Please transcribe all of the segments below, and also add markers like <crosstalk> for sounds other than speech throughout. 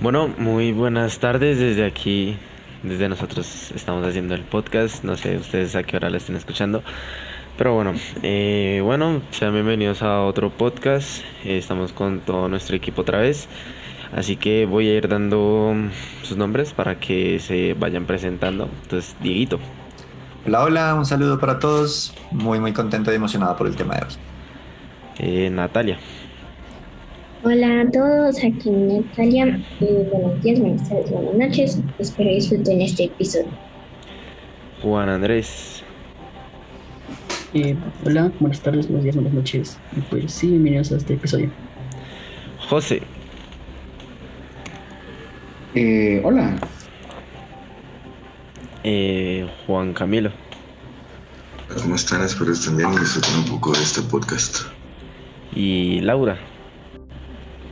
Bueno, muy buenas tardes desde aquí, desde nosotros estamos haciendo el podcast, no sé ustedes a qué hora lo estén escuchando, pero bueno, eh, bueno, sean bienvenidos a otro podcast, eh, estamos con todo nuestro equipo otra vez, así que voy a ir dando sus nombres para que se vayan presentando, entonces Dieguito. Hola, hola, un saludo para todos, muy muy contento y emocionado por el tema de hoy. Eh, Natalia. Hola a todos, aquí Natalia. Eh, buenos días, buenas tardes, buenas noches. Espero disfruten este episodio. Juan Andrés. Eh, hola, buenas tardes, buenos días, buenas noches. Y pues sí, bienvenidos a este episodio. José. Eh, hola. Eh, Juan Camilo. ¿Cómo están? Espero que estén bien y disfruten un poco de este podcast. Y Laura.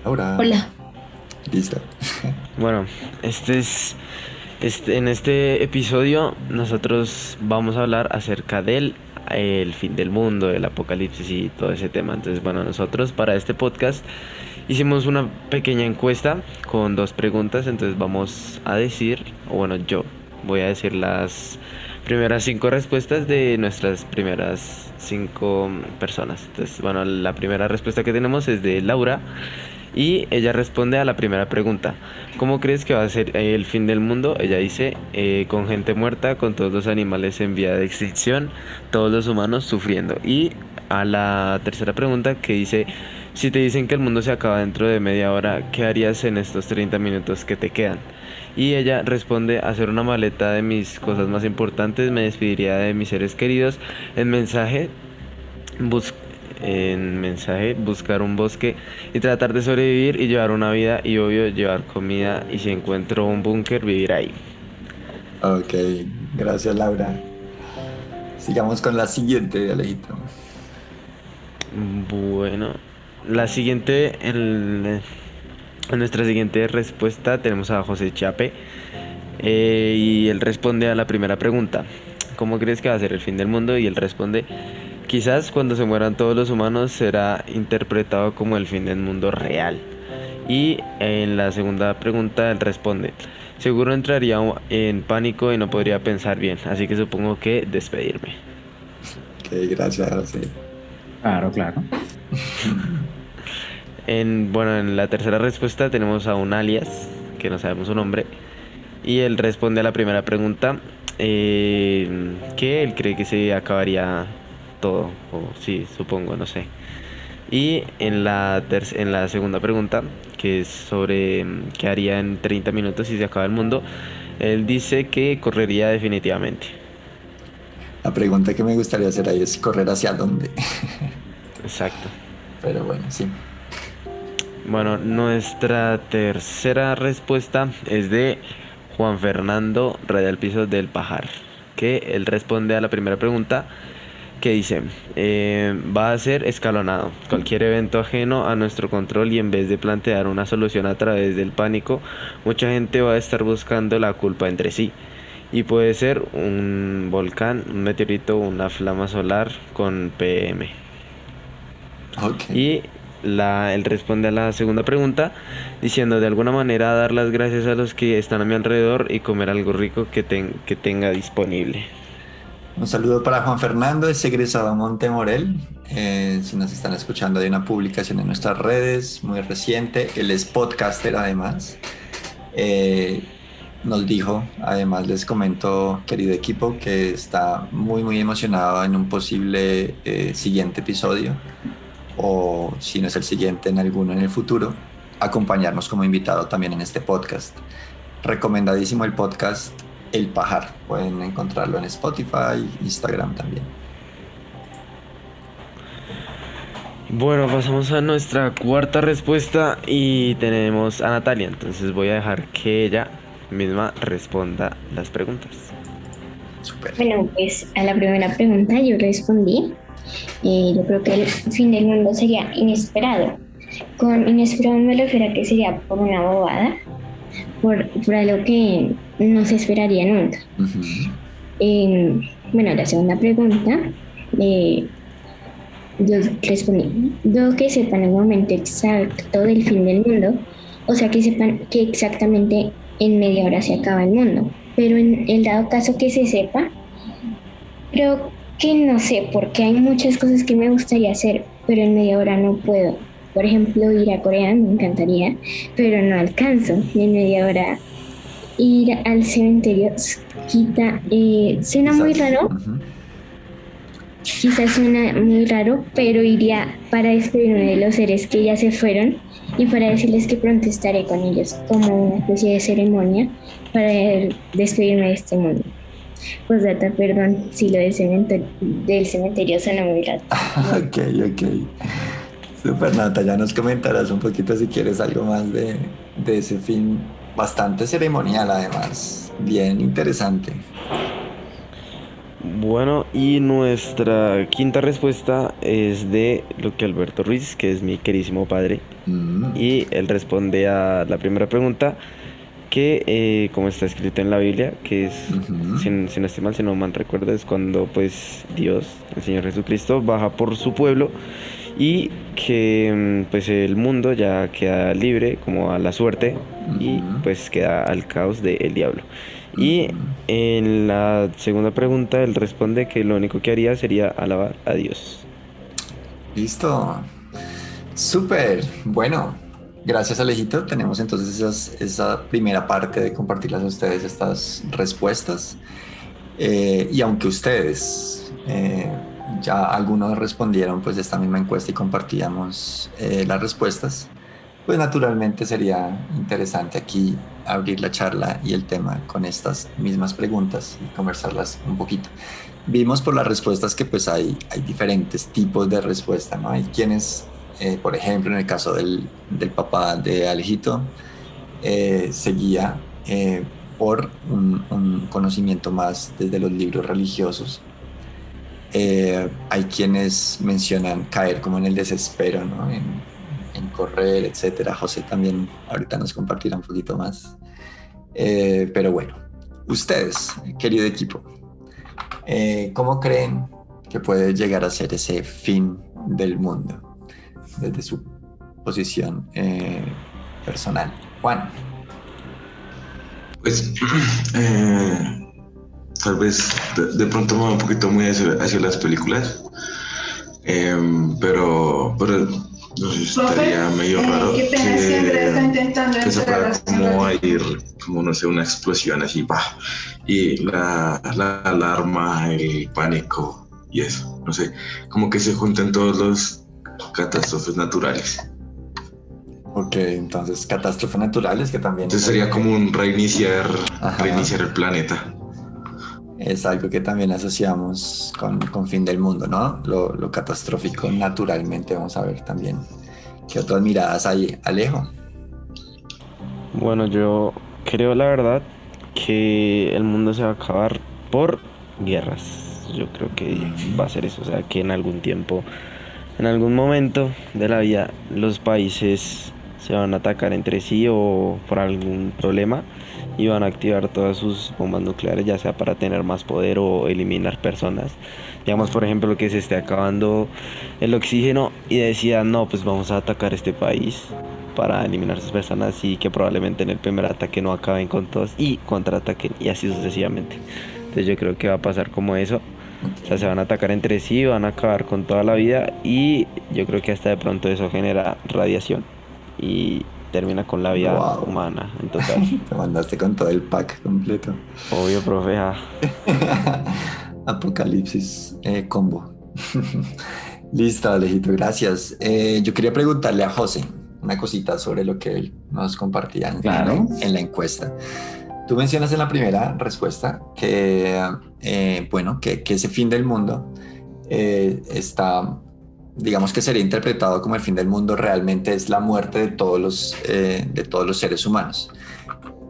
Laura. Hola. Listo. <laughs> Bueno, este es. Este, en este episodio nosotros vamos a hablar acerca del el fin del mundo, el apocalipsis y todo ese tema. Entonces, bueno, nosotros para este podcast hicimos una pequeña encuesta con dos preguntas. Entonces vamos a decir, o bueno, yo voy a decir las primeras cinco respuestas de nuestras primeras cinco personas. Entonces, bueno, la primera respuesta que tenemos es de Laura y ella responde a la primera pregunta. ¿Cómo crees que va a ser el fin del mundo? Ella dice, eh, con gente muerta, con todos los animales en vía de extinción, todos los humanos sufriendo. Y a la tercera pregunta que dice, si te dicen que el mundo se acaba dentro de media hora, ¿qué harías en estos 30 minutos que te quedan? Y ella responde, hacer una maleta de mis cosas más importantes, me despediría de mis seres queridos, en mensaje, bus en mensaje, buscar un bosque y tratar de sobrevivir y llevar una vida y obvio llevar comida y si encuentro un búnker vivir ahí. Ok, gracias Laura. Sigamos con la siguiente, Alejito. Bueno, la siguiente, el, en nuestra siguiente respuesta tenemos a José Chape eh, y él responde a la primera pregunta. ¿Cómo crees que va a ser el fin del mundo? Y él responde, quizás cuando se mueran todos los humanos será interpretado como el fin del mundo real. Y en la segunda pregunta él responde, seguro entraría en pánico y no podría pensar bien, así que supongo que despedirme. Ok, gracias. Claro, claro. <laughs> En, bueno, en la tercera respuesta tenemos a un alias, que no sabemos su nombre, y él responde a la primera pregunta, eh, que él cree que se acabaría todo, o sí, supongo, no sé. Y en la, en la segunda pregunta, que es sobre mm, qué haría en 30 minutos si se acaba el mundo, él dice que correría definitivamente. La pregunta que me gustaría hacer ahí es correr hacia dónde. <laughs> Exacto. Pero bueno, sí. Bueno, nuestra tercera respuesta es de Juan Fernando Red del Piso del Pajar, que él responde a la primera pregunta que dice, eh, va a ser escalonado, cualquier evento ajeno a nuestro control y en vez de plantear una solución a través del pánico, mucha gente va a estar buscando la culpa entre sí. Y puede ser un volcán, un meteorito, una flama solar con PM. Y la, él responde a la segunda pregunta diciendo de alguna manera dar las gracias a los que están a mi alrededor y comer algo rico que, ten- que tenga disponible. Un saludo para Juan Fernando, es egresado a Montemorel. Eh, si nos están escuchando, hay una publicación en nuestras redes muy reciente. Él es podcaster además. Eh, nos dijo, además les comento, querido equipo, que está muy, muy emocionado en un posible eh, siguiente episodio, o si no es el siguiente, en alguno en el futuro, acompañarnos como invitado también en este podcast. Recomendadísimo el podcast El Pajar. Pueden encontrarlo en Spotify, Instagram también. Bueno, pasamos a nuestra cuarta respuesta y tenemos a Natalia, entonces voy a dejar que ella misma responda las preguntas. Super. Bueno, pues a la primera pregunta yo respondí. Eh, yo creo que el fin del mundo sería inesperado. Con inesperado me refiero a que sería por una bobada, por, por algo que no se esperaría nunca. Eh, bueno, la segunda pregunta, eh, yo respondí, yo que sepa en el momento exacto del fin del mundo, o sea que sepan que exactamente en media hora se acaba el mundo. Pero en el dado caso que se sepa, creo que no sé, porque hay muchas cosas que me gustaría hacer, pero en media hora no puedo. Por ejemplo, ir a Corea me encantaría, pero no alcanzo. En media hora ir al cementerio quita, eh, suena muy raro, quizás suena muy raro, pero iría para despedirme de los seres que ya se fueron y para decirles que pronto estaré con ellos, como una especie de ceremonia para despedirme de este mundo. Pues data, perdón si lo del cementerio, del cementerio suena muy raro. <laughs> Ok, ok. Super Nata, ya nos comentarás un poquito si quieres algo más de, de ese fin bastante ceremonial además. Bien interesante. Bueno, y nuestra quinta respuesta es de Luque Alberto Ruiz, que es mi querísimo padre. Mm, Y él responde a la primera pregunta, que eh, como está escrito en la Biblia, que es, Ujú. si, si no estoy mal, si no mal recuerdo, es cuando pues Dios, el Señor Jesucristo, baja por su pueblo y que mm, pues el mundo ya queda libre como a la suerte y pues queda al caos del diablo. Y en la segunda pregunta él responde que lo único que haría sería alabar a Dios. Listo. Súper. Bueno, gracias Alejito. Tenemos entonces esas- esa primera parte de compartirlas a ustedes estas respuestas. Eh, y aunque ustedes eh, ya algunos respondieron pues esta misma encuesta y compartíamos eh, las respuestas, pues naturalmente sería interesante aquí abrir la charla y el tema con estas mismas preguntas y conversarlas un poquito. Vimos por las respuestas que pues hay, hay diferentes tipos de respuesta, ¿no? Hay quienes, eh, por ejemplo, en el caso del, del papá de Alejito, eh, seguía eh, por un, un conocimiento más desde los libros religiosos. Eh, hay quienes mencionan caer como en el desespero, ¿no? En, correr, etcétera. José también ahorita nos compartirá un poquito más. Eh, pero bueno, ustedes, querido equipo, eh, ¿cómo creen que puede llegar a ser ese fin del mundo desde su posición personal? Juan. Pues, <clears throat> tal vez de, de pronto me voy un poquito muy hacia, hacia las películas, Em, pero, pero no sé, estaría medio raro pena, siempre está que, intentando que se entrar fuera a como a ir, como no sé, una explosión así, pa, y la, la alarma, el pánico y eso, no sé, como que se junten todos los catástrofes naturales. Ok, entonces catástrofes naturales que también Entonces sería como un reiniciar, Ajá. reiniciar el planeta. Es algo que también asociamos con, fin del mundo, ¿no? Lo, lo catastrófico naturalmente vamos a ver también. ¿Qué otras miradas hay, Alejo? Bueno, yo creo la verdad que el mundo se va a acabar por guerras. Yo creo que va a ser eso, o sea, que en algún tiempo, en algún momento de la vida, los países se van a atacar entre sí o por algún problema y van a activar todas sus bombas nucleares, ya sea para tener más poder o eliminar personas. Digamos, por ejemplo, que se esté acabando el oxígeno y decidan, no, pues vamos a atacar este país para eliminar sus personas y que probablemente en el primer ataque no acaben con todos y contraataquen y así sucesivamente. Entonces yo creo que va a pasar como eso. O sea, se van a atacar entre sí, van a acabar con toda la vida y yo creo que hasta de pronto eso genera radiación y termina con la vida Wow. humana en total. <laughs> Te mandaste con todo el pack completo. Obvio, profe. ah. <laughs> Apocalipsis eh, combo. <laughs> Listo, Alejito, gracias. Eh, yo quería preguntarle a José una cosita sobre lo que él nos compartía en, Claro. en la, en la encuesta. Tú mencionas en la primera respuesta que, eh, bueno, que, que ese fin del mundo eh, está, digamos que sería interpretado como el fin del mundo realmente es la muerte de todos los, eh, de todos los seres humanos.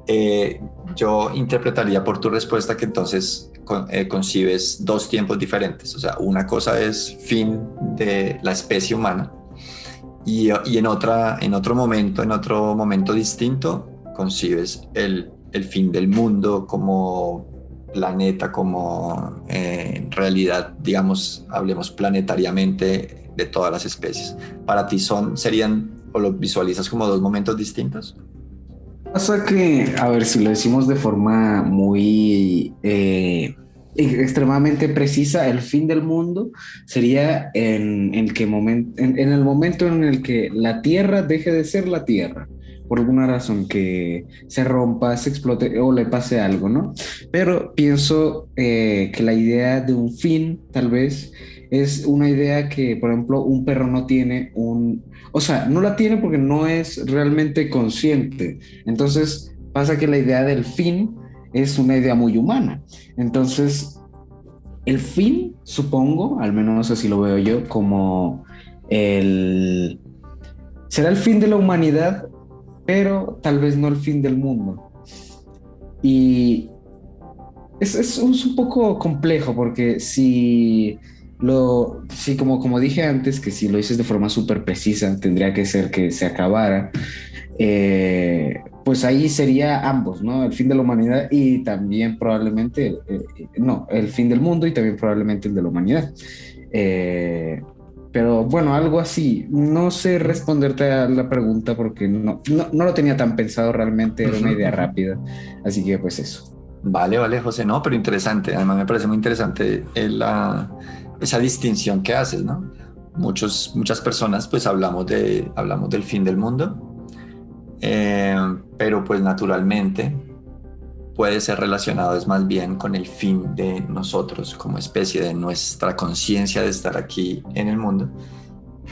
Eh, yo interpretaría por tu respuesta que entonces con- eh, concibes dos tiempos diferentes. O sea, una cosa es fin de la especie humana y, y en, otra, en otro momento, en otro momento distinto, concibes el, el fin del mundo como planeta, como eh, realidad, digamos, hablemos planetariamente de todas las especies. Para ti son, serían, o lo visualizas como dos momentos distintos. Pasa que, a ver, si lo decimos de forma muy eh, extremadamente precisa, el fin del mundo sería en, el que momen- en, en el momento en el que la Tierra deje de ser la Tierra, por alguna razón que se rompa, se explote o le pase algo, ¿no? Pero pienso eh, que la idea de un fin, tal vez, es una idea que, por ejemplo, un perro no tiene un... O sea, no la tiene porque no es realmente consciente. Entonces pasa que la idea del fin es una idea muy humana. Entonces, el fin, supongo, al menos así lo veo yo, como el... Será el fin de la humanidad, pero tal vez no el fin del mundo. Y es, es es un poco complejo porque si lo, sí, como, como dije antes, que si lo dices de forma súper precisa, tendría que ser que se acabara. eh, pues ahí sería ambos, ¿no? El fin de la humanidad y también probablemente, eh, no, el fin del mundo y también probablemente el de la humanidad. Eh, pero bueno, algo así. No sé responderte a la pregunta porque no, no, no lo tenía tan pensado realmente, era una idea <laughs> rápida. Así que pues eso. Vale, vale, José, no, pero interesante. Además me parece muy interesante la, esa distinción que haces, ¿no? Muchos, muchas personas pues hablamos, de, hablamos del fin del mundo, eh, pero pues naturalmente puede ser relacionado es más bien con el fin de nosotros como especie, de nuestra conciencia de estar aquí en el mundo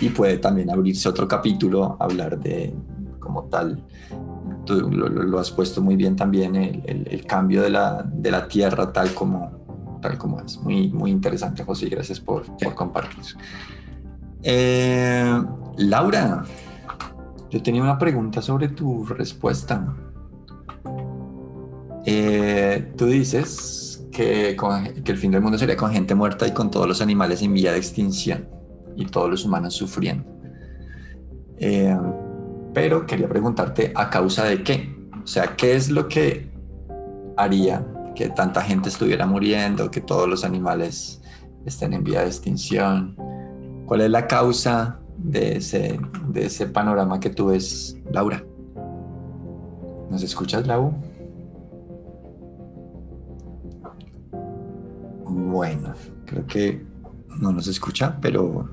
y puede también abrirse otro capítulo, hablar de como tal, tú lo, has puesto muy bien también, el, el- el cambio de la, de la tierra tal como, como es. Muy, muy interesante, José, gracias por, compartir. Eh, Laura, yo tenía una pregunta sobre tu respuesta. Eh, tú dices que, con- el fin del mundo sería con gente muerta y con todos los animales en vía de extinción y todos los humanos sufriendo. Eh, pero quería preguntarte a causa de qué. O sea, ¿qué es lo que haría que tanta gente estuviera muriendo, que todos los animales estén en vía de extinción? ¿Cuál es la causa de ese, de ese panorama que tú ves, Laura? ¿Nos escuchas, Lau? Bueno, creo que no nos escucha, pero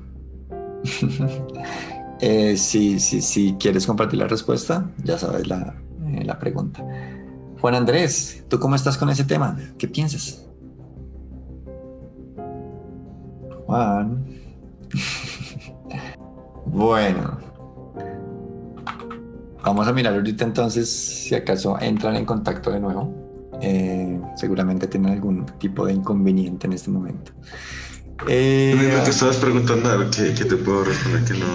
<laughs> eh, si, si, si quieres compartir la respuesta, ya sabes la, eh, la pregunta. Juan Andrés, ¿tú cómo estás con ese tema? ¿Qué piensas? Juan. <laughs> bueno. Vamos a mirar ahorita entonces si acaso entran en contacto de nuevo. Eh, seguramente tienen algún tipo de inconveniente en este momento. Eh, que estabas preguntando, a ver, ¿qué, qué te puedo responder? Que no,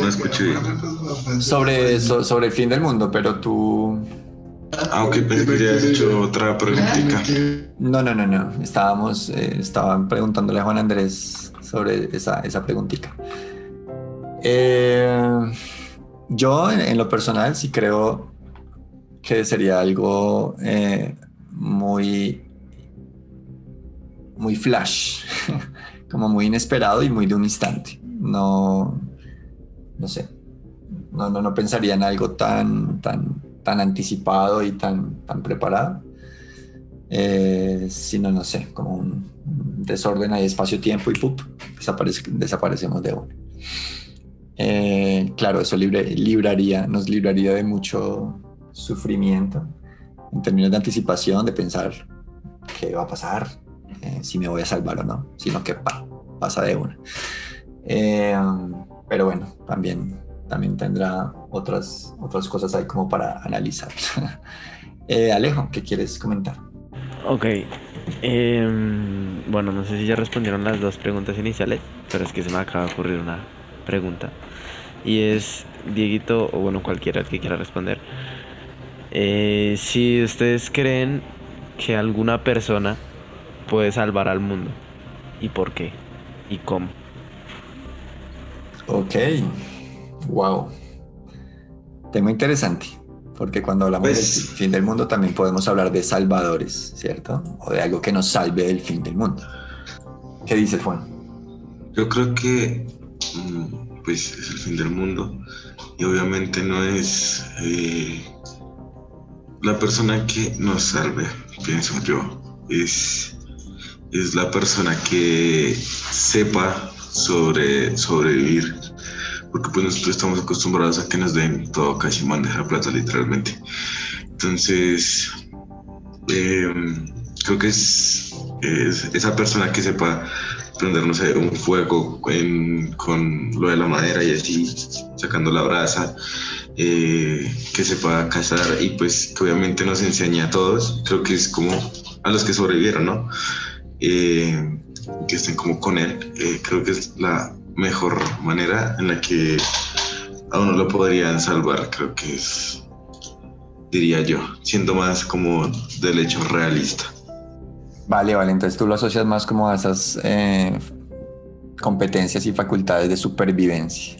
no escuché bien. sobre, so- sobre el fin del mundo, pero tú... Aunque que ya has hecho otra preguntita. No, no, no, no. Estábamos, eh, estaban preguntándole a Juan Andrés sobre esa, esa preguntita. Eh, yo, en, en lo personal, sí creo que sería algo eh, muy, muy flash, <laughs> como muy inesperado y muy de un instante. No, no sé. No, no, no pensaría en algo tan, tan, tan anticipado y tan, tan preparado eh, sino, no sé, como un desorden ahí, espacio-tiempo y ¡pup! desaparece, desaparecemos de uno. Eh, claro, eso libraría, nos libraría de mucho sufrimiento en términos de anticipación, de pensar qué va a pasar, eh, si me voy a salvar o no, sino que pa, pasa de una. Eh, pero bueno, también, también tendrá otras, otras cosas ahí como para analizar. <laughs> Eh, Alejo, ¿qué quieres comentar? Ok. em, bueno, no sé si ya respondieron las dos preguntas iniciales, pero es que se me acaba de ocurrir una pregunta. Y es, Dieguito, o bueno, cualquiera que quiera responder. eh, si ustedes creen que alguna persona puede salvar al mundo, ¿y por qué? ¿Y cómo? Ok, wow. Tema interesante, porque cuando hablamos Pues- del fin del mundo también podemos hablar de salvadores, ¿cierto? O de algo que nos salve del fin del mundo. ¿Qué dice Juan? Yo creo que mm, pues es el fin del mundo y obviamente no es eh, la persona que nos salve, pienso yo, es, es la persona que sepa sobre sobrevivir. Porque pues nosotros estamos acostumbrados a que nos den todo casi bandeja plata literalmente. Entonces, em, creo que es, esa persona que sepa prender, no sé, un fuego con lo de la madera y así, sacando la brasa, eh, que se pueda casar y pues que obviamente nos enseña a todos, creo que es como a los que sobrevivieron, ¿no? Eh, que estén como con él, eh, creo que es la mejor manera en la que a uno lo podrían salvar, creo que es, diría yo, siendo más como del hecho realista. Vale, vale, entonces tú lo asocias más como a esas competencias y facultades de supervivencia.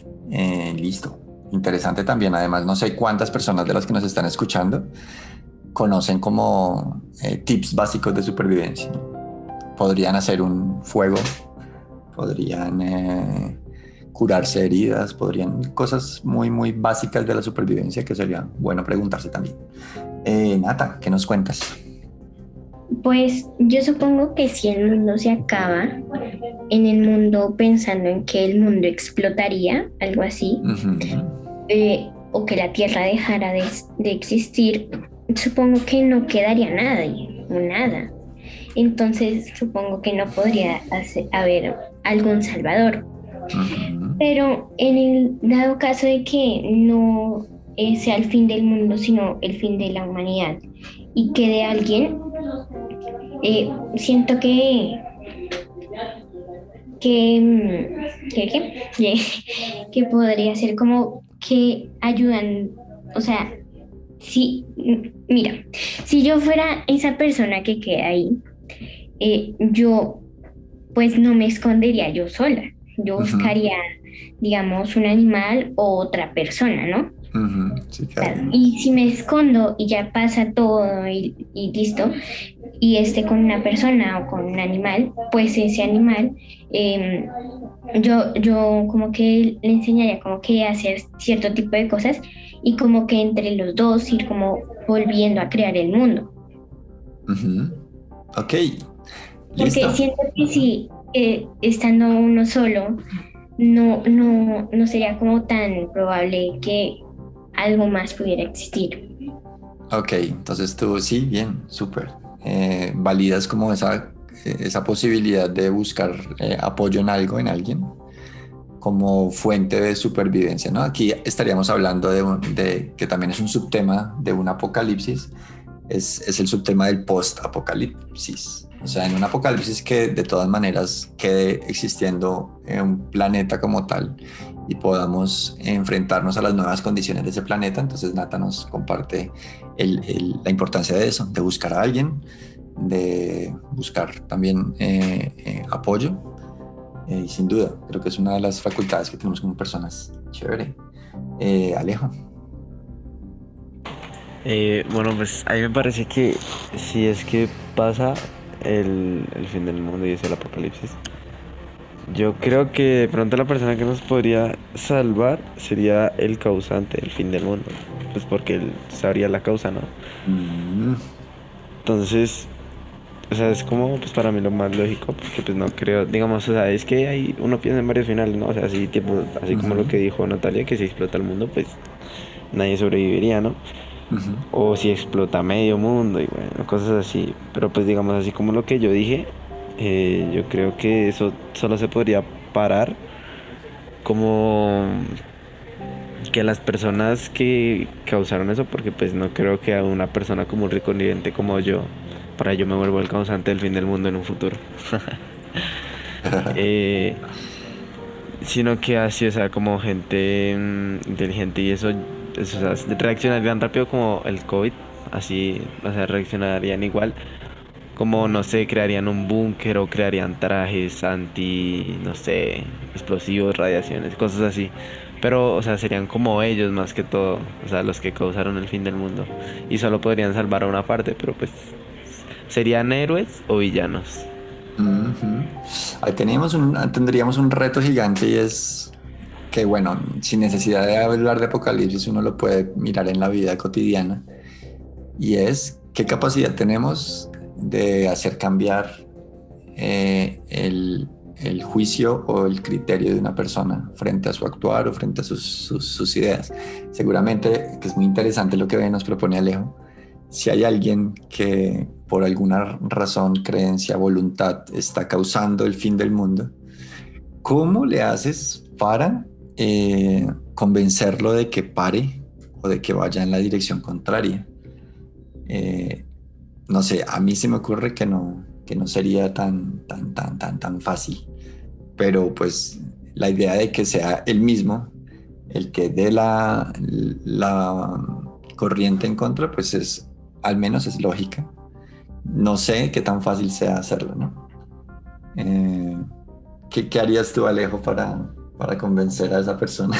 listo. Interesante también, además, no sé cuántas personas de las que nos están escuchando conocen como eh, tips básicos de supervivencia. Podrían hacer un fuego, podrían eh, curarse heridas, podrían cosas muy, muy básicas de la supervivencia que sería bueno preguntarse también. Eh, Nata, ¿qué nos cuentas? Pues yo supongo que si el mundo se acaba, en el mundo pensando en que el mundo explotaría, algo así, eh, o que la Tierra dejara de, existir, supongo que no quedaría nadie o nada. Entonces supongo que no podría haber algún salvador. Pero en el dado caso de que no sea el fin del mundo, sino el fin de la humanidad, y quede alguien, eh, siento que que, que, <laughs> que podría ser como que ayudan, o sea, si, mira, si yo fuera esa persona que queda ahí, eh, yo pues no me escondería yo sola, yo buscaría, digamos, un animal o otra persona, ¿no? Y si me escondo y ya pasa todo y, listo, y esté con una persona o con un animal, pues ese animal, em, yo, yo como que le enseñaría como que hacer cierto tipo de cosas y como que entre los dos ir como volviendo a crear el mundo. Ok. Porque siento que si estando uno solo, no, no, no sería como tan probable que algo más pudiera existir. Ok, entonces tú sí, bien, súper. Eh, validas como esa, esa posibilidad de buscar eh, apoyo en algo, en alguien, como fuente de supervivencia, ¿no? Aquí estaríamos hablando de, de que también es un subtema de un apocalipsis, es, es el subtema del post-apocalipsis. O sea, en un apocalipsis que de todas maneras quede existiendo en un planeta como tal y podamos enfrentarnos a las nuevas condiciones de ese planeta. Entonces Nata nos comparte la importancia de eso, de buscar a alguien, de buscar también eh, eh, apoyo. Eh, y sin duda, creo que es una de las facultades que tenemos como personas. Chévere. Alejo. Bueno, pues a mí me parece que si es que pasa el, el fin del mundo y es el apocalipsis, yo creo que de pronto la persona que nos podría salvar sería el causante del fin del mundo. Pues porque él sabría la causa, ¿no? Mm. Entonces, o sea, es como pues para mí lo más lógico, porque pues no creo, digamos, o sea, es que hay, uno piensa en varios finales, ¿no? O sea, así, tipo, así como lo que dijo Natalia, que si explota el mundo, pues nadie sobreviviría, ¿no? O si explota medio mundo y bueno, cosas así. Pero pues digamos, así como lo que yo dije, eh, yo creo que eso solo se podría parar como que las personas que causaron eso, porque pues no creo que a una persona como un rico como yo, para yo me vuelvo el causante del fin del mundo en un futuro. <laughs> Eh, sino que así, o sea, como gente mm, inteligente y eso o sea, reaccionarían rápido como el COVID, así, o sea, reaccionarían igual como no sé, crearían un búnker o crearían trajes anti, no sé, explosivos, radiaciones, cosas así. Pero, o sea, serían como ellos más que todo, o sea, los que causaron el fin del mundo. Y solo podrían salvar a una parte, pero pues, ¿serían héroes o villanos? Ahí teníamos un, tendríamos un reto gigante y es bueno, sin necesidad de hablar de apocalipsis, uno lo puede mirar en la vida cotidiana y es qué capacidad tenemos de hacer cambiar eh, el, el, juicio o el criterio de una persona frente a su actuar o frente a sus, sus, ideas. Seguramente que es muy interesante lo que nos propone Alejo. Si hay alguien que por alguna razón, creencia, voluntad está causando el fin del mundo, ¿cómo le haces para eh, convencerlo de que pare o de que vaya en la dirección contraria? Eh, no sé, a mí se me ocurre que no, que no sería tan, tan, tan, tan, tan fácil. Pero pues la idea de que sea el mismo el que dé la, la corriente en contra, pues es, al menos es lógica. No sé qué tan fácil sea hacerlo, ¿no? Eh, ¿qué, ¿qué, harías tú, Alejo, para, para convencer a esa persona?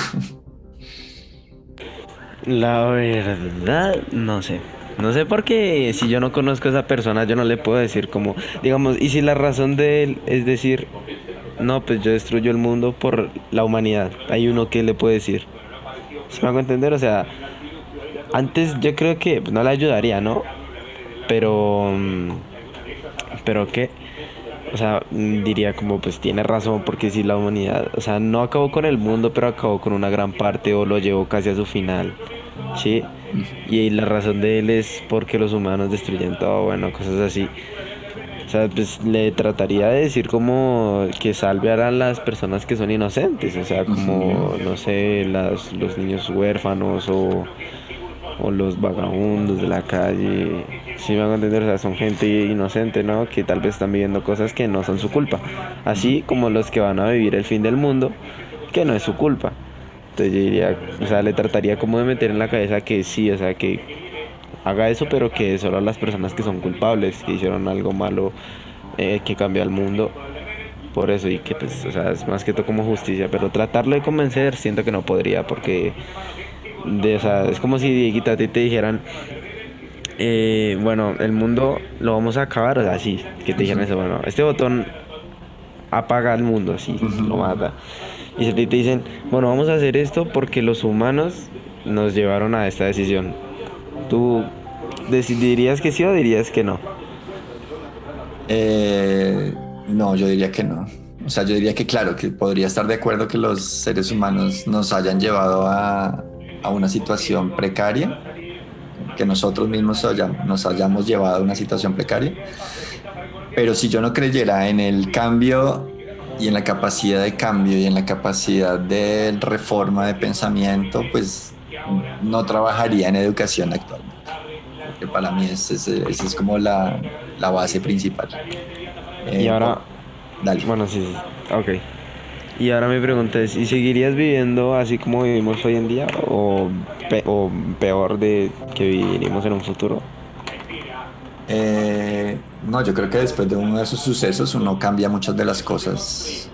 La verdad, no sé. No sé por qué si yo no conozco a esa persona yo no le puedo decir como, digamos, y si la razón de él es decir, no, pues yo destruyo el mundo por la humanidad, hay uno que le puede decir. ¿Se me hago entender? O sea, antes yo creo que no le ayudaría, ¿no? Pero, mm, pero qué, o sea, diría como pues tiene razón porque si la humanidad, o sea, no acabó con el mundo, pero acabó con una gran parte o lo llevó casi a su final. ¿sí? Y la razón de él es porque los humanos destruyen todo, bueno, cosas así. O sea, pues le trataría de decir como que salve a las personas que son inocentes, o sea, como, no sé, las, los niños huérfanos o, o los vagabundos de la calle. Si me a entender, o sea, son gente inocente, ¿no? Que tal vez están viviendo cosas que no son su culpa. Así como los que van a vivir el fin del mundo, que no es su culpa. Entonces yo diría, o sea, le trataría como de meter en la cabeza que sí, o sea, que haga eso, pero que solo a las personas que son culpables, que hicieron algo malo, eh, que cambió el mundo, por eso, y que pues, o sea, es más que todo como justicia, pero tratarlo de convencer siento que no podría, porque, de, es como si Dieguita a ti te dijeran, eh, bueno, el mundo lo vamos a acabar, o sea, sí, que te dijeran eso, bueno, este botón apaga el mundo, así, lo mata. Y te dicen, bueno, vamos a hacer esto porque los humanos nos llevaron a esta decisión. ¿Tú decidirías que sí o dirías que no? Eh, no, yo diría que no. O sea, yo diría que claro, que podría estar de acuerdo que los seres humanos nos hayan llevado a, a una situación precaria, que nosotros mismos nos hayamos llevado a una situación precaria. Pero si yo no creyera en el cambio y en la capacidad de cambio y en la capacidad de reforma de pensamiento, pues no trabajaría en educación actualmente. Porque para mí esa es, es, como la, la, base principal. y eh, ahora... Dale. Bueno, sí, sí. Ok. Y ahora mi pregunta es, ¿y seguirías viviendo así como vivimos hoy en día o, o peor de que viviríamos en un futuro? Eh, no, yo creo que después de uno de esos sucesos uno cambia muchas de las cosas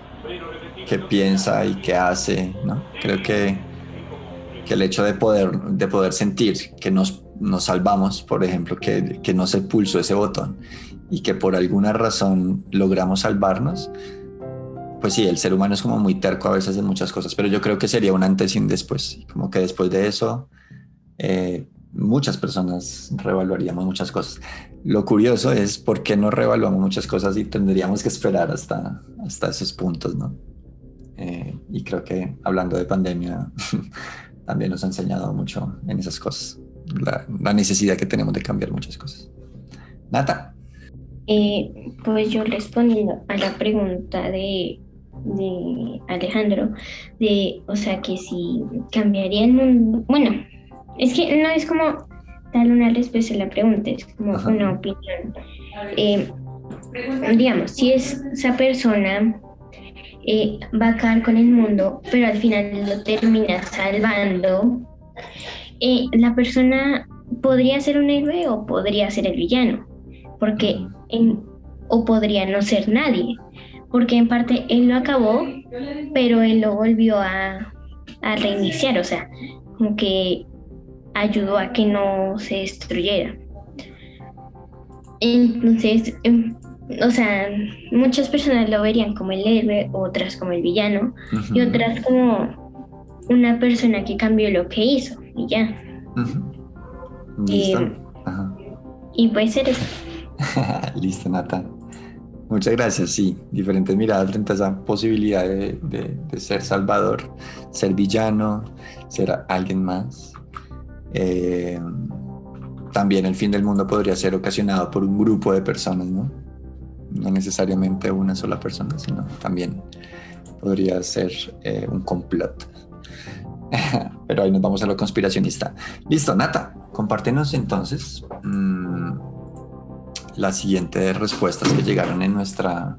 que piensa y que hace, ¿no? Creo que, que el hecho de poder, de poder sentir que nos, nos salvamos, por ejemplo, que, que no se pulsó ese botón y que por alguna razón logramos salvarnos, pues sí, el ser humano es como muy terco a veces de muchas cosas, pero yo creo que sería un antes y un después, como que después de eso... Eh, muchas personas revaluaríamos muchas cosas. Lo curioso es por qué no revaluamos muchas cosas y tendríamos que esperar hasta, hasta esos puntos, ¿no? Eh, y creo que hablando de pandemia <laughs> también nos ha enseñado mucho en esas cosas, la, necesidad que tenemos de cambiar muchas cosas. Nata. Eh, pues yo respondiendo a la pregunta de, de Alejandro, de, o sea, que si cambiaría el mundo, bueno, es que no es como darle una respuesta a la pregunta, es como una opinión. Eh, digamos, si es esa persona eh, va a acabar con el mundo, pero al final lo termina salvando, eh, la persona podría ser un héroe o podría ser el villano, porque o podría no ser nadie, porque en parte él lo acabó, pero él lo volvió a, a reiniciar, o sea, como que ayudó a que no se destruyera. Entonces, em, o sea, muchas personas lo verían como el héroe, otras como el villano y otras como una persona que cambió lo que hizo y ya. Uh Y puede ser eso. <laughs> Listo, Nata. Muchas gracias. Sí, diferentes miradas frente a esa posibilidad de, de- ser salvador, ser villano, ser alguien más. Eh, también el fin del mundo podría ser ocasionado por un grupo de personas, ¿no? No necesariamente una sola persona, sino también podría ser eh, un complot. <laughs> Pero ahí nos vamos a lo conspiracionista. Listo, Nata, compártenos entonces mm, las siguientes respuestas que llegaron en nuestra,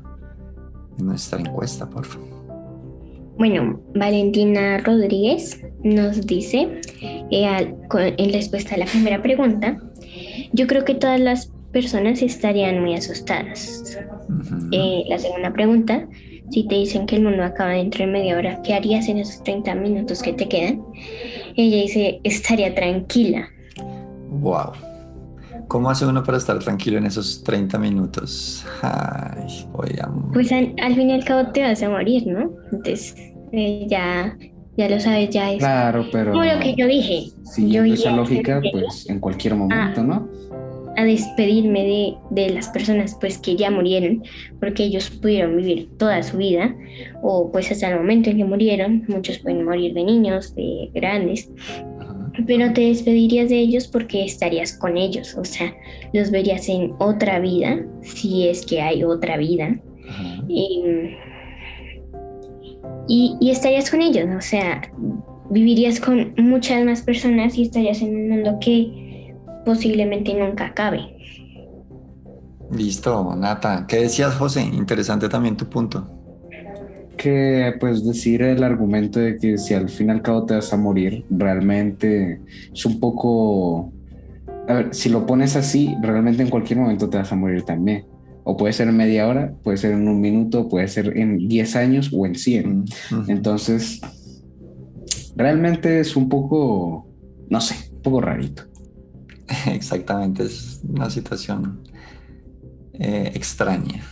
en nuestra encuesta, por favor. Bueno, Valentina Rodríguez nos dice, eh, al- con- en respuesta a la primera pregunta, yo creo que todas las personas estarían muy asustadas. Eh, la segunda pregunta, si te dicen que el mundo acaba dentro de media hora, ¿qué harías en esos 30 minutos que te quedan? Ella dice, estaría tranquila. Wow. ¿Cómo hace uno para estar tranquilo en esos 30 minutos? Ay, voy a... Pues al, al fin y al cabo te vas a morir, ¿no? Entonces, eh, ya, ya lo sabes, ya es Claro, pero como lo que yo dije. siguiendo yo esa lógica, a- pues en cualquier momento, ¿no? a despedirme de, de las personas pues que ya murieron, porque ellos pudieron vivir toda su vida, o pues hasta el momento en que murieron, muchos pueden morir de niños, de grandes. Pero te despedirías de ellos porque estarías con ellos, o sea, los verías en otra vida, si es que hay otra vida, y, y estarías con ellos, o sea, vivirías con muchas más personas y estarías en un mundo que posiblemente nunca acabe. Listo, Nata. ¿Qué decías, José? Interesante también tu punto. Que pues decir el argumento de que si al fin y al cabo te vas a morir, realmente es un poco... A ver, si lo pones así, realmente en cualquier momento te vas a morir también. O puede ser en media hora, puede ser en un minuto, puede ser en 10 años o en 100. Ujú. Entonces, realmente es un poco, no sé, un poco rarito. <laughs> Exactamente, es una situación eh, extraña.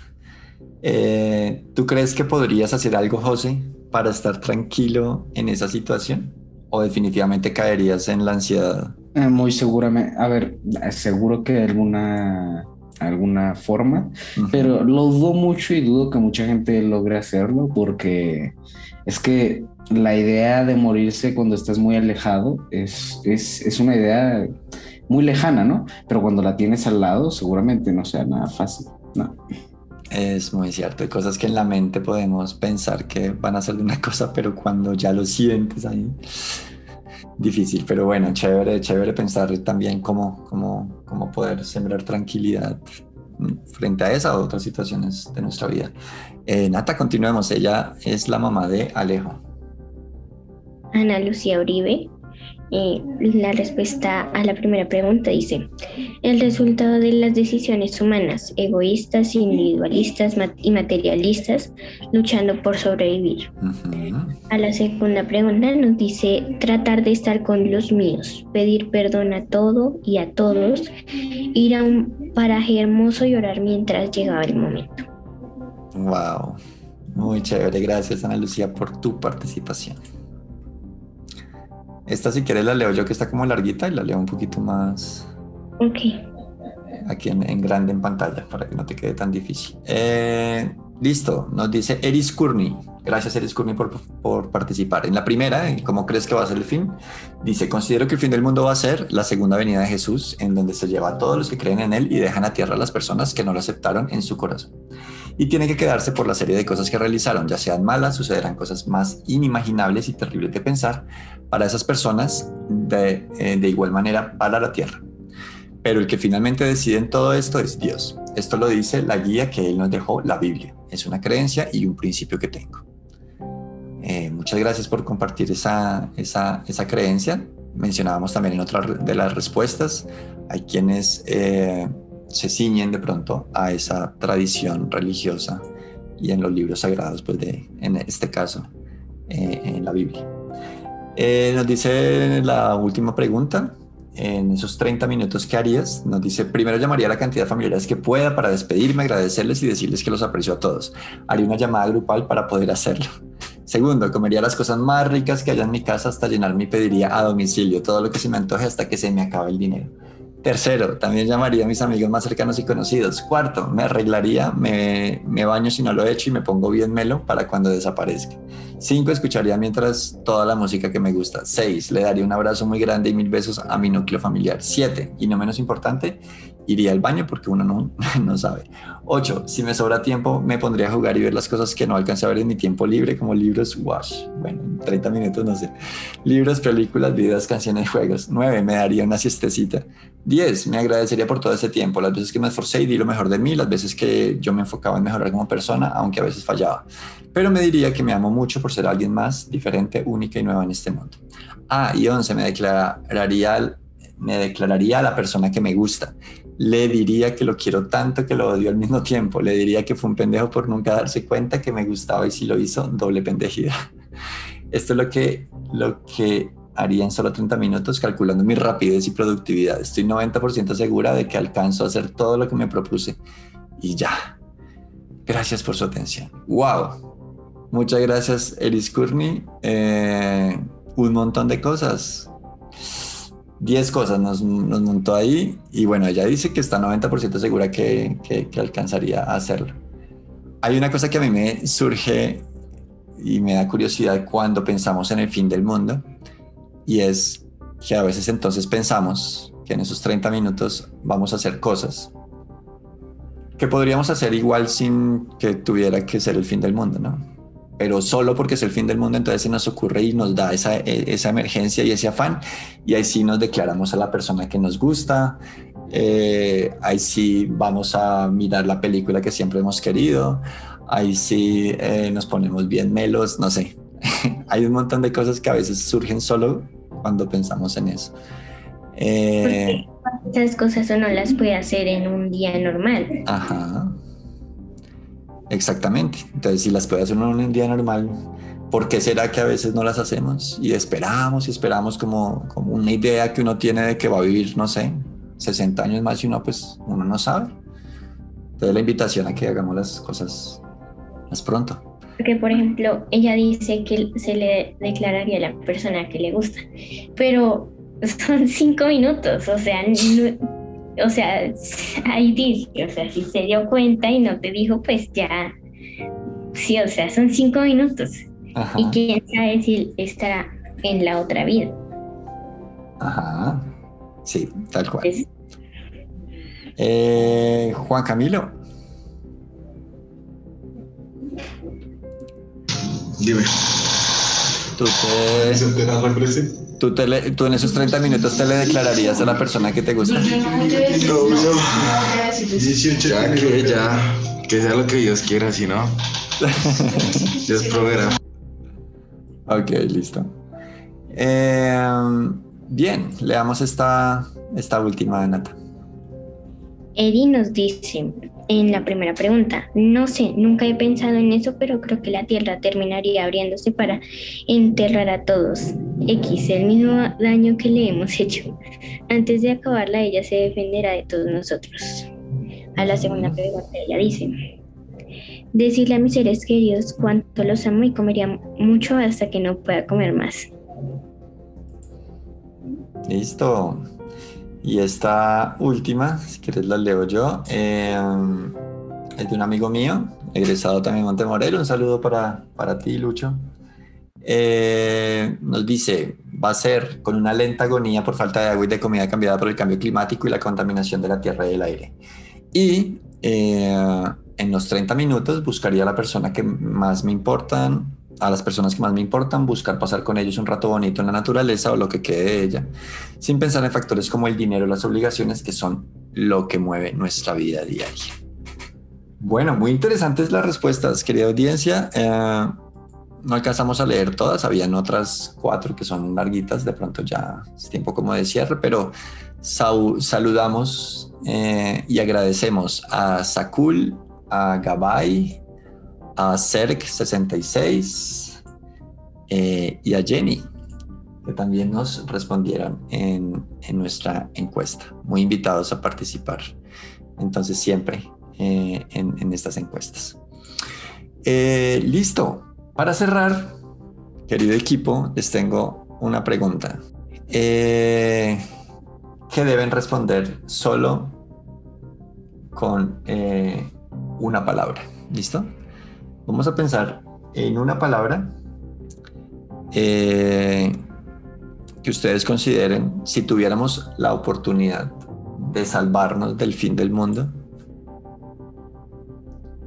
Eh, ¿Tú crees que podrías hacer algo, José, para estar tranquilo en esa situación? ¿O definitivamente caerías en la ansiedad? Eh, muy seguramente, a ver, seguro que alguna, alguna forma, pero lo dudo mucho y dudo que mucha gente logre hacerlo porque es que la idea de morirse cuando estás muy alejado es, es, es una idea muy lejana, ¿no? Pero cuando la tienes al lado, seguramente no sea nada fácil, ¿no? Es muy cierto, hay cosas que en la mente podemos pensar que van a ser de una cosa, pero cuando ya lo sientes ahí, difícil. Pero bueno, chévere, chévere pensar también cómo, cómo, cómo poder sembrar tranquilidad frente a esa o otras situaciones de nuestra vida. Eh, Nata, continuemos. Ella es la mamá de Alejo. Ana Lucía Uribe. Eh, la respuesta a la primera pregunta dice, el resultado de las decisiones humanas, egoístas, individualistas y materialistas, luchando por sobrevivir. A la segunda pregunta nos dice, tratar de estar con los míos, pedir perdón a todo y a todos, ir a un paraje hermoso y orar mientras llegaba el momento. Wow, muy chévere. Gracias, Ana Lucía, por tu participación. Esta, si quieres, la leo yo, que está como larguita, y la leo un poquito más Ok. aquí en, en grande en pantalla para que no te quede tan difícil. Eh, listo, nos dice Eris Courtney. Gracias, Eris Courtney, por, por participar. En la primera, en ¿cómo crees que va a ser el fin? Dice: Considero que el fin del mundo va a ser la segunda venida de Jesús, en donde se lleva a todos los que creen en él y dejan a tierra a las personas que no lo aceptaron en su corazón. Y tiene que quedarse por la serie de cosas que realizaron, ya sean malas, sucederán cosas más inimaginables y terribles de pensar para esas personas, de, eh, de igual manera para la tierra. Pero el que finalmente decide en todo esto es Dios. Esto lo dice la guía que Él nos dejó, la Biblia. Es una creencia y un principio que tengo. Eh, muchas gracias por compartir esa, esa, esa creencia. Mencionábamos también en otra de las respuestas, hay quienes eh, se ciñen de pronto a esa tradición religiosa y en los libros sagrados, pues de, en este caso, eh, en la Biblia. Eh, nos dice la última pregunta, en esos 30 minutos, ¿qué harías? Nos dice, primero llamaría a la cantidad de familiares que pueda para despedirme, agradecerles y decirles que los aprecio a todos. Haría una llamada grupal para poder hacerlo. Segundo, comería las cosas más ricas que haya en mi casa hasta llenarme y pediría a domicilio todo lo que se me antoje hasta que se me acabe el dinero. Tercero, también llamaría a mis amigos más cercanos y conocidos. Cuarto, me arreglaría, me, baño si no lo he hecho y me pongo bien melo para cuando desaparezca. Cinco, escucharía mientras toda la música que me gusta. Seis, le daría un abrazo muy grande y mil besos a mi núcleo familiar. Siete, y no menos importante, iría al baño porque uno no, <laughs> no sabe. Ocho, si me sobra tiempo, me pondría a jugar y ver las cosas que no alcancé a ver en mi tiempo libre, como libros, wash. Bueno, en 30 minutos, no sé. Libros, películas, videos, canciones, juegos. Nueve, me daría una siestecita. Diez, me agradecería por todo ese tiempo, las veces que me esforcé y di lo mejor de mí, las veces que yo me enfocaba en mejorar como persona, aunque a veces fallaba. Pero me diría que me amo mucho por ser alguien más, diferente, única y nueva en este mundo. Ah, y once, me declararía, me declararía la persona que me gusta le diría que lo quiero tanto que lo odio al mismo tiempo. Le diría que fue un pendejo por nunca darse cuenta que me gustaba y si lo hizo, doble pendejidad. <laughs> Esto es lo que, lo que haría en solo 30 minutos calculando mi rapidez y productividad. Estoy 90% segura de que alcanzo a hacer todo lo que me propuse. Y ya. Gracias por su atención. ¡Wow! Muchas gracias, Eris Courtney. Eh, un montón de cosas 10 cosas nos, nos, montó ahí y bueno, ella dice que está 90% segura que, que, que, alcanzaría a hacerlo. Hay una cosa que a mí me surge y me da curiosidad cuando pensamos en el fin del mundo y es que a veces entonces pensamos que en esos 30 minutos vamos a hacer cosas que podríamos hacer igual sin que tuviera que ser el fin del mundo, ¿no? pero solo porque es el fin del mundo, entonces se nos ocurre y nos da esa, e, emergencia y ese afán, y ahí sí nos declaramos a la persona que nos gusta, eh, ahí sí vamos a mirar la película que siempre hemos querido, ahí sí eh, nos ponemos bien melos, no sé, <laughs> hay un montón de cosas que a veces surgen solo cuando pensamos en eso. Eh, esas cosas uno las puede hacer en un día normal. Ajá. Exactamente. Entonces, si las puede hacer en un día normal, ¿por qué será que a veces no las hacemos? Y esperamos y esperamos como, como una idea que uno tiene de que va a vivir, no sé, 60 años más y uno pues uno no sabe. Entonces la invitación a que hagamos las cosas más pronto. Porque, por ejemplo, ella dice que se le declararía a la persona que le gusta, pero son <laughs> cinco minutos, o sea, o sea, ahí dice, o sea, si se dio cuenta y no te dijo, pues ya, sí, o sea, son cinco minutos. Y quién sabe si estará en la otra vida. Ajá, sí, tal cual. Eh, Juan Camilo. Dime. ¿Tú te... ¿Tú, ¿Tú, en esos 30 minutos te le declararías a la persona que te gusta? No, ya que ya, que sea lo que Dios quiera, si no, <laughs> Dios proveerá. Ok, listo. Eh, bien, leamos esta, esta última, Nata. Eddie nos dice en la primera pregunta, no sé, nunca he pensado en eso, pero creo que la Tierra terminaría abriéndose para enterrar a todos. X, el mismo daño que le hemos <laughs> hecho. Antes de acabarla, ella se defenderá de todos nosotros. A la segunda pregunta, ella dice, decirle a mis seres queridos cuánto los amo y comería mucho hasta que no pueda comer más. Listo. Y esta última, si quieres la leo yo, eh, es de un amigo mío, egresado también Montemorel. Un saludo para, para ti, Lucho. Eh, nos dice, va a ser con una lenta agonía por falta de agua y de comida cambiada por el cambio climático y la contaminación de la tierra y del aire. Y eh, en los 30 minutos buscaría a la persona que más me importan, a las personas que más me importan, buscar pasar con ellos un rato bonito en la naturaleza o lo que quede de ella, sin pensar en factores como el dinero o las obligaciones que son lo que mueve nuestra vida diaria. Bueno, muy interesantes las respuestas, querida audiencia. Eh, no alcanzamos a leer todas, habían otras cuatro que son larguitas, de pronto ya es tiempo como de cierre, pero saludamos eh, y agradecemos a Sakul, a Gabay, a Cerc66 eh, y a Jenny, que también nos respondieron en, nuestra encuesta. Muy invitados a participar, entonces siempre eh, en, estas encuestas. listo. Para cerrar, querido equipo, les tengo una pregunta. Eh, que deben responder solo con eh, una palabra. ¿Listo? Vamos a pensar en una palabra eh, que ustedes consideren si tuviéramos la oportunidad de salvarnos del fin del mundo.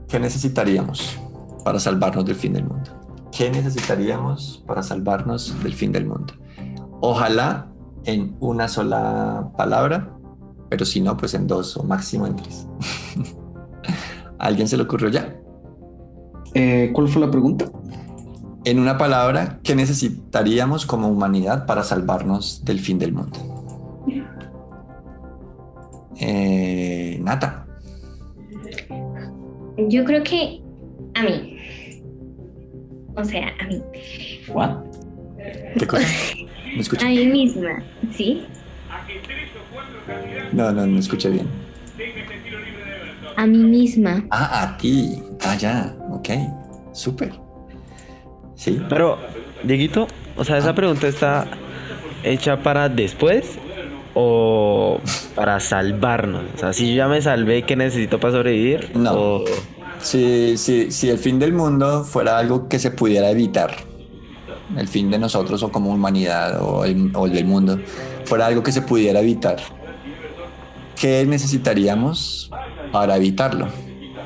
¿Qué necesitaríamos para salvarnos del fin del mundo? ¿Qué necesitaríamos para salvarnos del fin del mundo? Ojalá en una sola palabra, pero si no, pues en dos o máximo en tres. <laughs> ¿A ¿Alguien se le ocurrió ya? Eh, ¿Cuál fue la pregunta? En una palabra, ¿qué necesitaríamos como humanidad para salvarnos del fin del mundo? Eh, Nata. Yo creo que a mí. O sea, a mí. What? ¿Qué cosa? ¿Me escucha? A mí misma, ¿sí? No, no, no escuché bien. A mí misma. Ah, a ti. Ah, ya. Ok. Súper. Sí. Pero, Dieguito, o sea, esa pregunta está hecha para después o para salvarnos. O sea, si yo ya me salvé, ¿qué necesito para sobrevivir? No. O- Si, si, si el fin del mundo fuera algo que se pudiera evitar, el fin de nosotros o como humanidad o el, o el del mundo, fuera algo que se pudiera evitar, ¿qué necesitaríamos para evitarlo?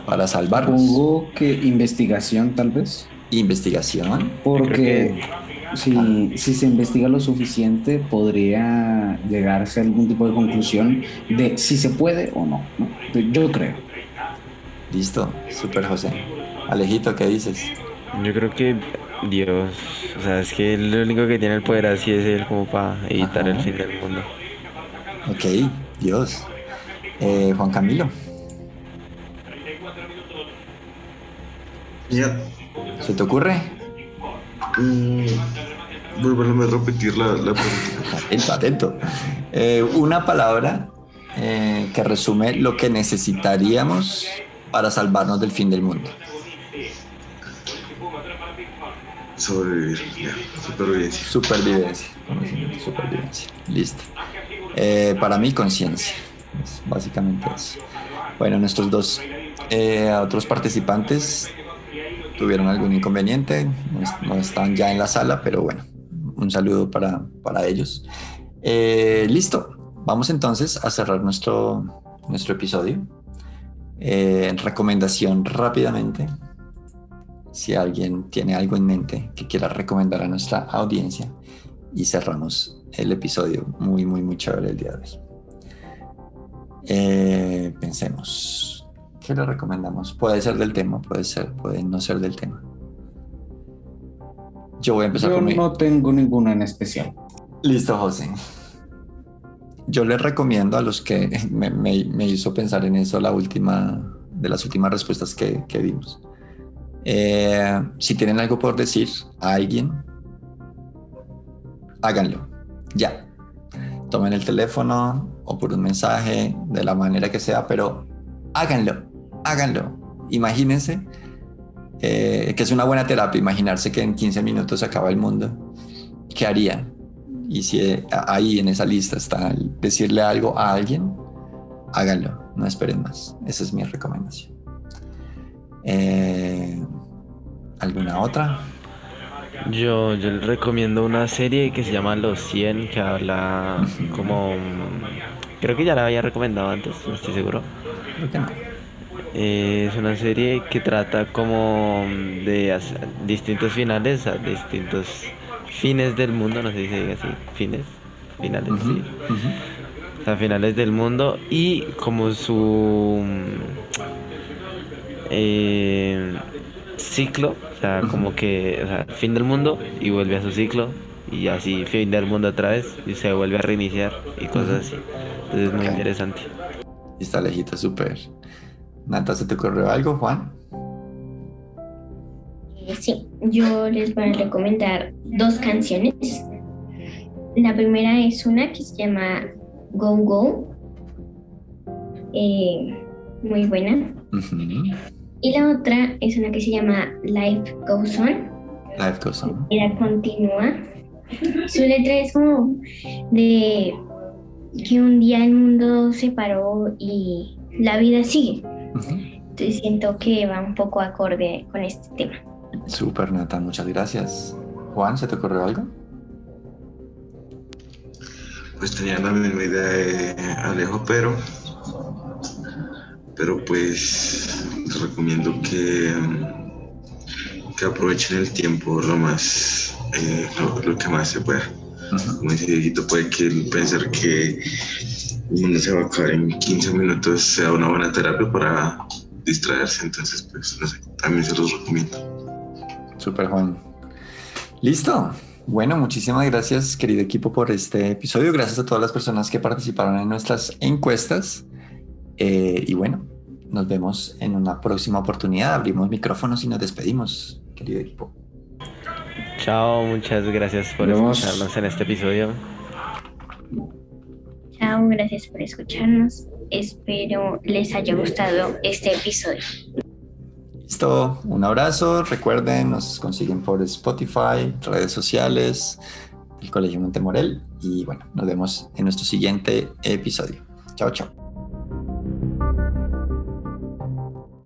Para salvarnos. Supongo que investigación tal vez. Investigación. Porque si, si se investiga lo suficiente, podría llegarse a algún tipo de conclusión de si se puede o no. ¿no? Yo creo. Listo. Súper, José. Alejito, ¿qué dices? Yo creo que Dios, o sea, es que el único que tiene el poder así es él como para evitar Ajá. el fin del mundo. Ok, Dios. Eh, Juan Camilo, Ya. ¿se te ocurre? Mm, Vuélveme a repetir la, la pregunta. <laughs> Atento, atento. Eh, una palabra eh, que resume lo que necesitaríamos para salvarnos del fin del mundo. Sobrevivir. Ya. Supervivencia. Supervivencia. conocimiento, Supervivencia. Listo. Eh, para mí, conciencia. Es básicamente eso. Bueno, nuestros dos eh, otros participantes tuvieron algún inconveniente. No, es- no están ya en la sala, pero bueno, un saludo para, para ellos. Eh, listo. Vamos entonces a cerrar nuestro, nuestro episodio. Eh, recomendación rápidamente. Si alguien tiene algo en mente que quiera recomendar a nuestra audiencia y cerramos el episodio muy, muy, muy chévere el día de hoy. Eh, pensemos, ¿qué le recomendamos? Puede ser del tema, puede ser, puede no ser del tema. Yo voy a empezar Yo con mi... no tengo ninguna en especial. Listo, José. Yo les recomiendo a los que me, me- me hizo pensar en eso la última, de las últimas respuestas que, que dimos. Eh, si tienen algo por decir a alguien, háganlo. Ya. Tomen el teléfono o por un mensaje, de la manera que sea, pero háganlo, háganlo. Imagínense eh, que es una buena terapia, imaginarse que en 15 minutos se acaba el mundo. ¿Qué harían? Y si eh, ahí en esa lista está el decirle algo a alguien, háganlo, no esperen más. Esa es mi recomendación. Eh, ¿Alguna otra? Yo, yo les recomiendo una serie que se llama Los 100, que habla como... Creo que ya la había recomendado antes, no estoy seguro. Creo que no. Eh, es una serie que trata como de distintos finales a distintos fines del mundo, no sé si se diga así, fines, finales, Ujú, sí. O sea, finales del mundo y como su eh, ciclo, o sea, como que, o sea, fin del mundo y vuelve a su ciclo y así fin del mundo otra vez y se vuelve a reiniciar y cosas así. Entonces es muy interesante. Y está lejito, súper. Nata, ¿se te ocurrió algo, Juan? Eh, Sí, yo les voy a recomendar dos canciones. La primera es una que se llama Go Go. Eh, muy buena. Y la otra es una que se llama Life Goes On. Life goes on. Vida continúa. Su letra es como de que un día el mundo se paró y la vida sigue. Ujú. Entonces siento que va un poco acorde con este tema. Súper, Nathan, muchas gracias. Juan, ¿se te ocurrió algo? Pues tenía la misma idea de Alejo, pero, pero pues les recomiendo que, que aprovechen el tiempo lo más, eh, lo, lo que más se pueda. Ujú. Como dice Dieguito, puede que el pensar que el mundo se va a acabar en 15 minutos sea una buena terapia para distraerse, entonces pues no sé, también se los recomiendo. Súper, Juan. Listo. Bueno, muchísimas gracias, querido equipo, por este episodio. Gracias a todas las personas que participaron en nuestras encuestas. Eh, y bueno, nos vemos en una próxima oportunidad. Abrimos micrófonos y nos despedimos, querido equipo. Chao, muchas gracias por escucharnos en este episodio. Chao, gracias por escucharnos. Espero les haya gustado este episodio. Listo, un abrazo. Recuerden, nos consiguen por Spotify, redes sociales, el Colegio Montemorel. Y bueno, nos vemos en nuestro siguiente episodio. Chao, chao.